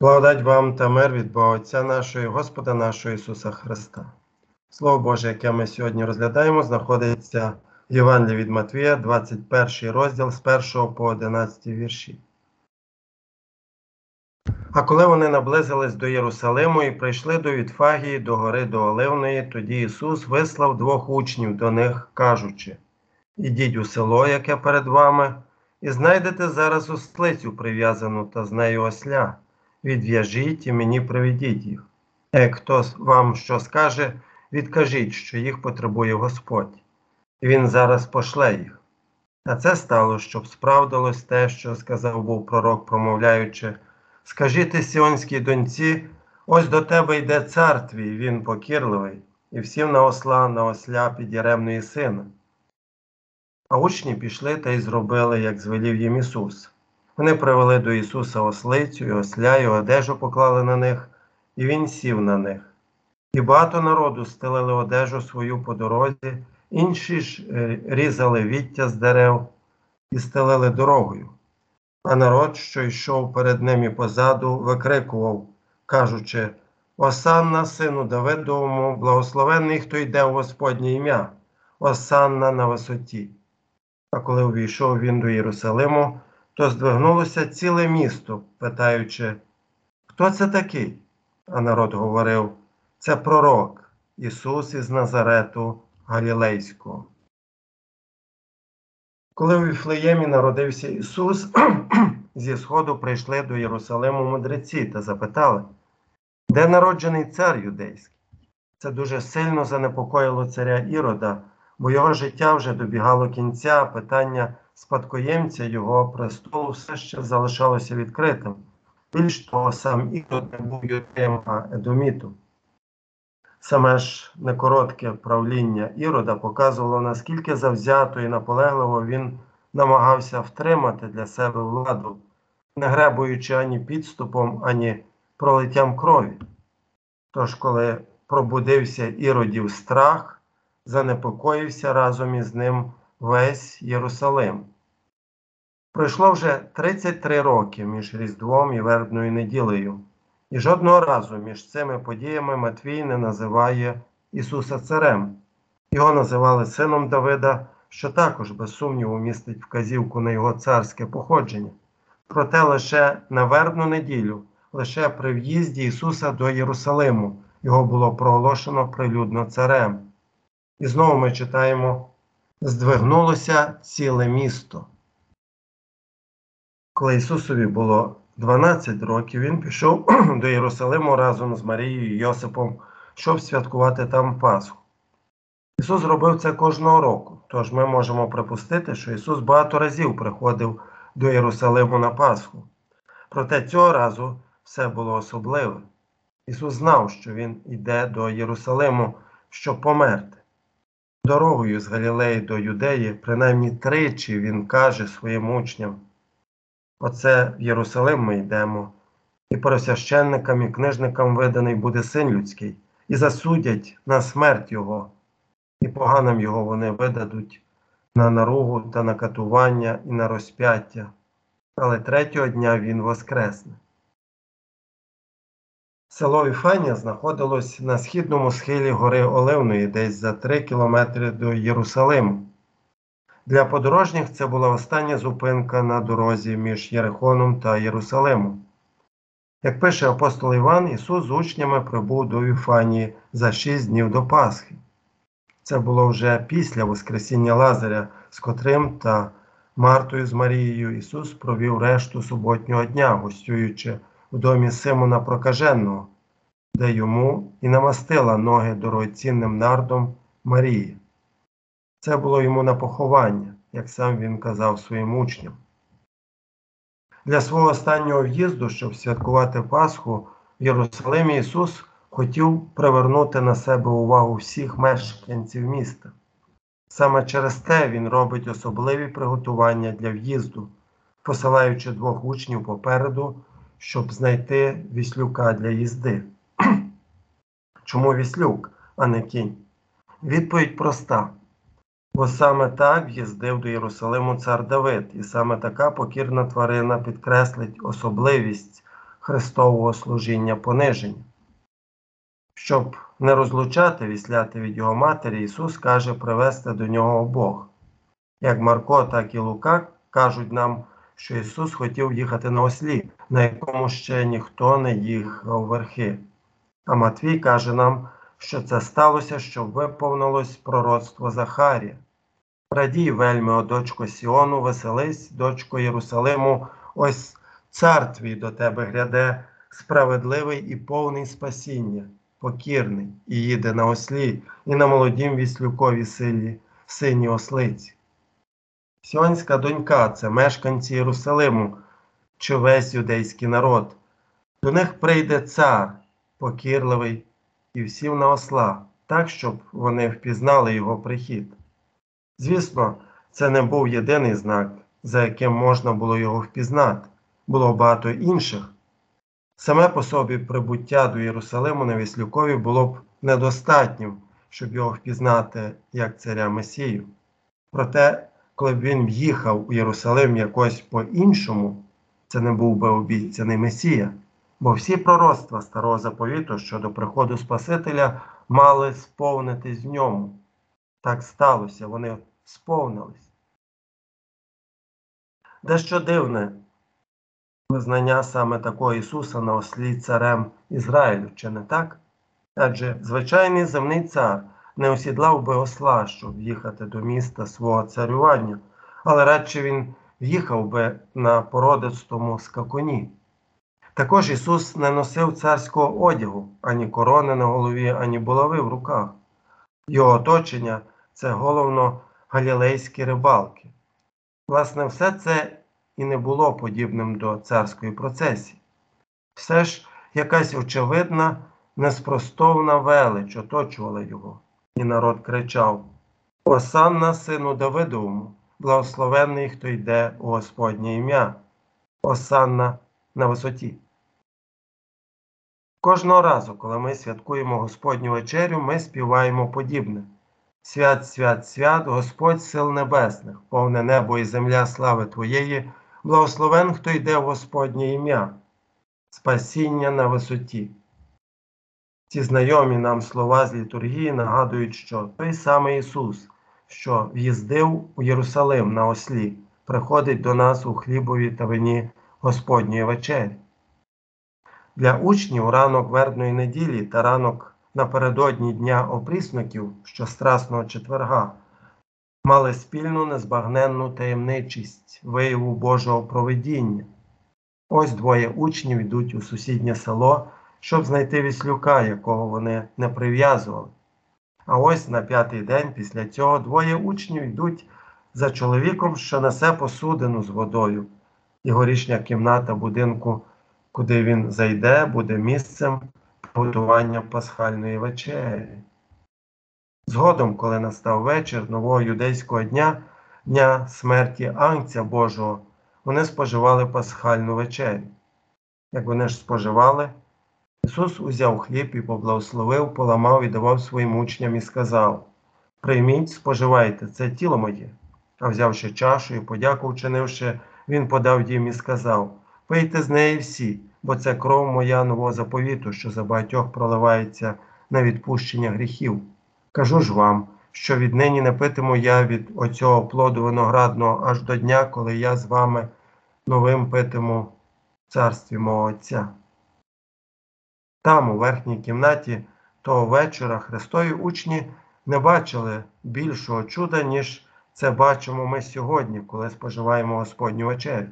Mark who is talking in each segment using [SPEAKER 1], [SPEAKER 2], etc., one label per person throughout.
[SPEAKER 1] Благодать вам та мир від Бога Отця нашого, і Господа нашого Ісуса Христа. Слово Боже, яке ми сьогодні розглядаємо, знаходиться в Євангелії від Матвія, 21 розділ з 1 по 11 вірші. А коли вони наблизились до Єрусалиму і прийшли до Вітфагії, до гори до Оливної, тоді Ісус вислав двох учнів до них, кажучи: Ідіть у село, яке перед вами, і знайдете зараз ослицю прив'язану та з нею осля відв'яжіть і мені приведіть їх. Як хто вам що скаже, відкажіть, що їх потребує Господь, Він зараз пошле їх. А це стало, щоб справдилось те, що сказав був пророк, промовляючи: Скажіть сіонській доньці, ось до тебе йде цар твій, він покірливий, і всім на осла, на осля підяремної сина. А учні пішли та й зробили, як звелів їм Ісус. Вони привели до Ісуса ослицю і осля, і одежу поклали на них, і Він сів на них. І багато народу стелили одежу свою по дорозі, інші ж різали віття з дерев і стелили дорогою. А народ, що йшов перед ними позаду, викрикував, кажучи: Осанна, сину Давидовому, благословенний, хто йде в Господнє ім'я, Осанна на висоті. А коли увійшов він до Єрусалиму, то здвигнулося ціле місто, питаючи, хто це такий? А народ говорив: це пророк Ісус із Назарету Галілейського. Коли у Віфлеємі народився Ісус, зі Сходу прийшли до Єрусалиму мудреці та запитали, де народжений цар юдейський? Це дуже сильно занепокоїло царя Ірода, бо його життя вже добігало кінця, питання спадкоємця його престолу все ще залишалося відкритим. Більш того, сам Ірод не був юдеєм, а Едомітом. Саме ж некоротке правління Ірода показувало, наскільки завзято і наполегливо він намагався втримати для себе владу, не гребуючи ані підступом, ані пролиттям крові. Тож, коли пробудився Іродів страх, занепокоївся разом із ним весь Єрусалим. Пройшло вже 33 роки між Різдвом і Вербною неділею, і жодного разу між цими подіями Матвій не називає Ісуса Царем. Його називали сином Давида, що також, без сумніву, містить вказівку на його царське походження. Проте лише на вербну неділю, лише при в'їзді Ісуса до Єрусалиму, його було проголошено прилюдно царем. І знову ми читаємо здвигнулося ціле місто. Коли Ісусові було 12 років, Він пішов до Єрусалиму разом з Марією і Йосипом, щоб святкувати там Пасху. Ісус робив це кожного року, тож ми можемо припустити, що Ісус багато разів приходив до Єрусалиму на Пасху. Проте цього разу все було особливе. Ісус знав, що Він йде до Єрусалиму, щоб померти. Дорогою з Галілеї до Юдеї, принаймні тричі він каже своїм учням: Оце в Єрусалим ми йдемо, і пересвященникам і книжникам виданий буде син людський, і засудять на смерть Його, і поганим його вони видадуть на наругу та на катування і на розп'яття, але третього дня він воскресне. Село Віфанія знаходилось на східному схилі гори Оливної, десь за три кілометри до Єрусалиму. Для подорожніх це була остання зупинка на дорозі між Єрихоном та Єрусалимом. Як пише апостол Іван, Ісус з учнями прибув до Віфанії за шість днів до Пасхи. Це було вже після Воскресіння Лазаря, з котрим та Мартою з Марією Ісус провів решту суботнього дня, гостюючи в домі Симона Прокаженого, де йому і намастила ноги дорогоцінним нардом Марії. Це було йому на поховання, як сам він казав своїм учням. Для свого останнього в'їзду, щоб святкувати Пасху, в Єрусалимі Ісус хотів привернути на себе увагу всіх мешканців міста. Саме через те Він робить особливі приготування для в'їзду, посилаючи двох учнів попереду щоб знайти віслюка для їзди. Чому віслюк, а не кінь? Відповідь проста. Бо саме так в'їздив до Єрусалиму цар Давид, і саме така покірна тварина підкреслить особливість Христового служіння пониження. Щоб не розлучати вісляти від його матері, Ісус каже привести до нього обох. Як Марко, так і Лука кажуть нам, що Ісус хотів їхати на ослі, на якому ще ніхто не їхав верхи. А Матвій каже нам, що це сталося, щоб виповнилось пророцтво Захарія. Радій вельми, о дочко Сіону, веселись, дочко Єрусалиму, ось цар твій до тебе гряде, справедливий і повний спасіння, покірний, і їде на ослі, і на молодім віслюкові силі, сині ослиці. Сіонська донька це мешканці Єрусалиму, чи весь юдейський народ. До них прийде цар, покірливий, і всів на осла, так, щоб вони впізнали його прихід. Звісно, це не був єдиний знак, за яким можна було його впізнати, було багато інших. Саме по собі прибуття до Єрусалиму на Віслюкові було б недостатнім, щоб його впізнати як царя Месію. Проте, коли б він в'їхав у Єрусалим якось по-іншому, це не був би обіцяний Месія, бо всі пророцтва старого заповіту щодо приходу Спасителя мали сповнитись в ньому. Так сталося, вони сповнились. Дещо дивне визнання саме такого Ісуса на ослі царем Ізраїлю, чи не так? Адже звичайний земний цар не осідлав би осла, щоб їхати до міста свого царювання, але радше він в'їхав би на породистому скакуні. Також Ісус не носив царського одягу, ані корони на голові, ані булави в руках. Його оточення це головно галілейські рибалки. Власне, все це і не було подібним до царської процесії. Все ж якась очевидна, неспростовна велич оточувала його, і народ кричав: Осанна сину Давидовому, благословенний, хто йде у Господнє ім'я, Осанна на висоті. Кожного разу, коли ми святкуємо Господню вечерю, ми співаємо подібне. Свят, свят, свят, Господь сил небесних, повне небо і земля слави Твоєї, благословен, хто йде в Господнє ім'я, спасіння на висоті. Ці знайомі нам слова з літургії нагадують, що той самий Ісус, що в'їздив у Єрусалим на ослі, приходить до нас у хлібові та вині Господньої вечері. Для учнів ранок вербної неділі та ранок напередодні Дня опрісників, що страсного четверга, мали спільну незбагненну таємничість вияву Божого провидіння. Ось двоє учнів йдуть у сусіднє село, щоб знайти віслюка, якого вони не прив'язували. А ось на п'ятий день після цього двоє учнів йдуть за чоловіком, що несе посудину з водою, і горішня кімната будинку, куди він зайде, буде місцем готування пасхальної вечері. Згодом, коли настав вечір нового юдейського дня, дня смерті Анця Божого, вони споживали пасхальну вечерю. Як вони ж споживали, Ісус узяв хліб і поблагословив, поламав і давав своїм учням і сказав: Прийміть, споживайте, це тіло моє. А взявши чашу і подяку вчинивши, Він подав їм і сказав: Пийте з неї всі, бо це кров моя нового заповіту, що за багатьох проливається на відпущення гріхів. Кажу ж вам, що віднині не питиму я від оцього плоду виноградного аж до дня, коли я з вами новим питиму в царстві мого Отця. Там, у верхній кімнаті того вечора, Христові учні не бачили більшого чуда, ніж це бачимо ми сьогодні, коли споживаємо Господню вечерю.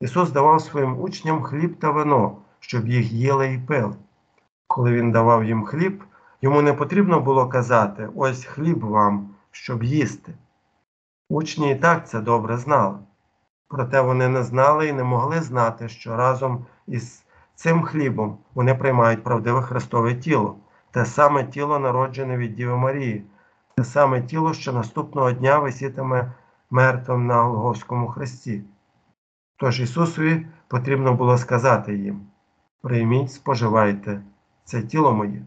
[SPEAKER 1] Ісус давав своїм учням хліб та вино, щоб їх їли і пили. Коли Він давав їм хліб, йому не потрібно було казати ось хліб вам, щоб їсти. Учні і так це добре знали. Проте вони не знали і не могли знати, що разом із цим хлібом вони приймають правдиве Христове тіло, те саме тіло, народжене від Діви Марії, те саме тіло, що наступного дня висітиме мертвим на Голговському хресті. Тож Ісусові потрібно було сказати їм: прийміть, споживайте, це тіло моє.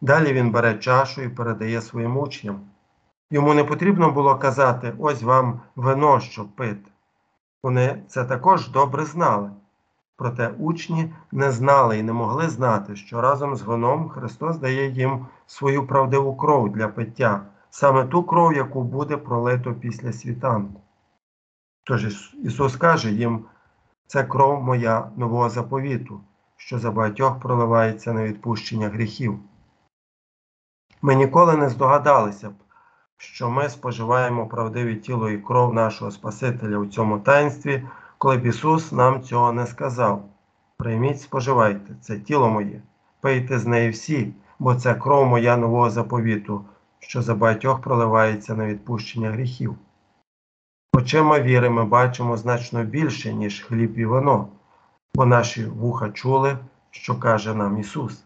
[SPEAKER 1] Далі він бере чашу і передає своїм учням. Йому не потрібно було казати ось вам вино, щоб пити. Вони це також добре знали. Проте учні не знали і не могли знати, що разом з вином Христос дає їм свою правдиву кров для пиття, саме ту кров, яку буде пролито після світанку. Тож Ісус каже їм, це кров моя нового заповіту, що за багатьох проливається на відпущення гріхів. Ми ніколи не здогадалися б, що ми споживаємо правдиве тіло і кров нашого Спасителя у цьому таїнстві, коли б Ісус нам цього не сказав. Прийміть, споживайте, це тіло моє, пийте з неї всі, бо це кров моя нового заповіту, що за багатьох проливається на відпущення гріхів. Очима віри ми бачимо значно більше, ніж хліб і вино, бо наші вуха чули, що каже нам Ісус.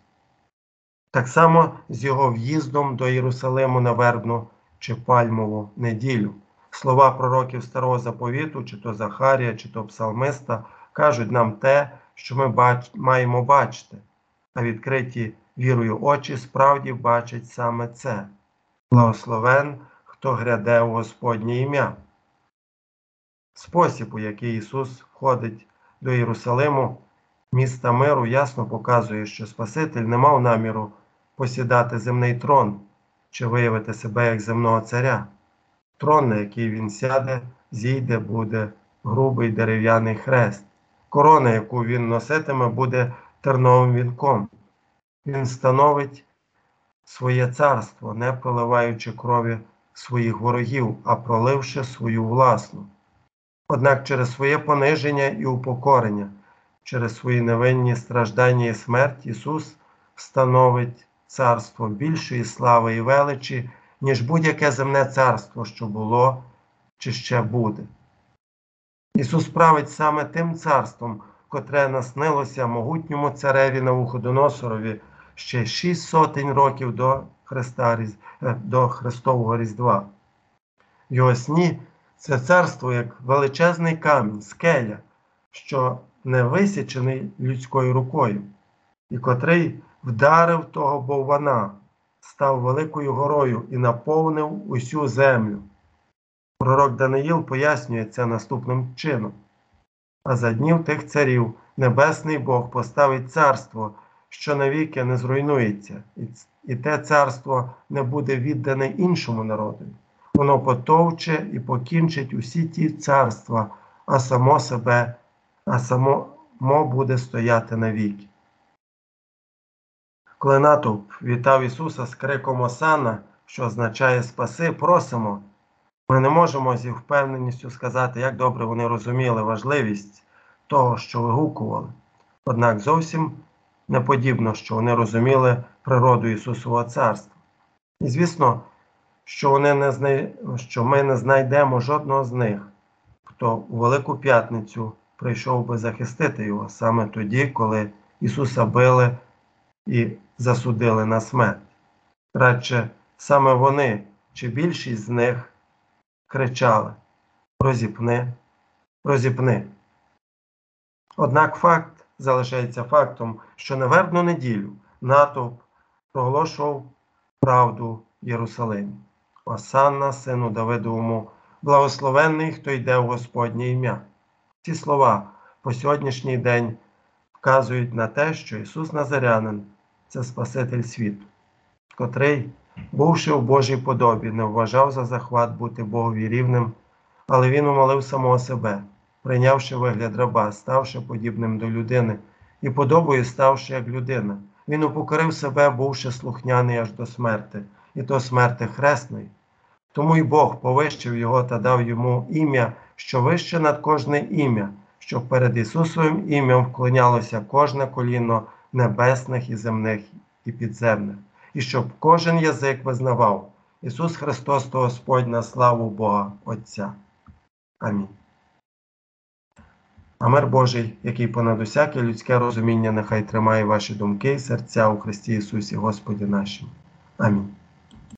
[SPEAKER 1] Так само з його в'їздом до Єрусалиму на вербну чи пальмову неділю. Слова пророків Старого Заповіту, чи то Захарія, чи то Псалмиста, кажуть нам те, що ми бач... маємо бачити, а відкриті вірою очі справді бачать саме це. Благословен, хто гряде у Господнє ім'я. Спосіб, у який Ісус входить до Єрусалиму, міста миру, ясно показує, що Спаситель не мав наміру посідати земний трон чи виявити себе як земного царя. Трон, на який він сяде, зійде, буде грубий дерев'яний хрест. Корона, яку він носитиме, буде терновим вінком. Він становить своє царство, не проливаючи крові своїх ворогів, а проливши свою власну. Однак через своє пониження і упокорення, через свої невинні страждання і смерть Ісус встановить царство більшої слави і величі, ніж будь-яке земне царство, що було чи ще буде. Ісус править саме тим царством, котре наснилося могутньому цареві Навуходоносорові ще шість сотень років до Христа, е, до Христового Різдва. Його сні це царство як величезний камінь, скеля, що не висічений людською рукою, і котрий вдарив того боввана, став великою горою і наповнив усю землю. Пророк Даниїл пояснює це наступним чином. А за днів тих царів Небесний Бог поставить царство, що навіки не зруйнується, і те царство не буде віддане іншому народу. Воно потовче і покінчить усі ті царства, а само себе, а само буде стояти навіки. Коли натовп вітав Ісуса з криком Осана, що означає Спаси, просимо. Ми не можемо зі впевненістю сказати, як добре вони розуміли важливість того, що вигукували. Однак зовсім не подібно, що вони розуміли природу Ісусового Царства. І звісно, що, вони не знай... що ми не знайдемо жодного з них, хто у Велику П'ятницю прийшов би захистити Його саме тоді, коли Ісуса били і засудили на смерть. Радше саме вони чи більшість з них кричали розіпни, розіпни. Однак факт залишається фактом, що на вербну неділю натовп проголошував правду в Єрусалимі. Осанна, сину Давидовому, благословенний, хто йде в Господнє ім'я. Ці слова по сьогоднішній день вказують на те, що Ісус Назарянин це Спаситель світу, котрий, бувши в Божій подобі, не вважав за захват бути Богові рівним, але Він умолив самого себе, прийнявши вигляд раба, ставши подібним до людини і подобою ставши як людина. Він упокорив себе, бувши слухняний аж до смерти, і то смерти хресної. Тому й Бог повищив його та дав йому ім'я, що вище над кожне ім'я, щоб перед Ісусовим ім'ям вклонялося кожне коліно небесних і земних і підземних, і щоб кожен язик визнавав Ісус Христос то Господь на славу Бога Отця. Амінь. А мир Божий, який понад усяке людське розуміння, нехай тримає ваші думки і серця у Христі Ісусі Господі нашому. Амінь.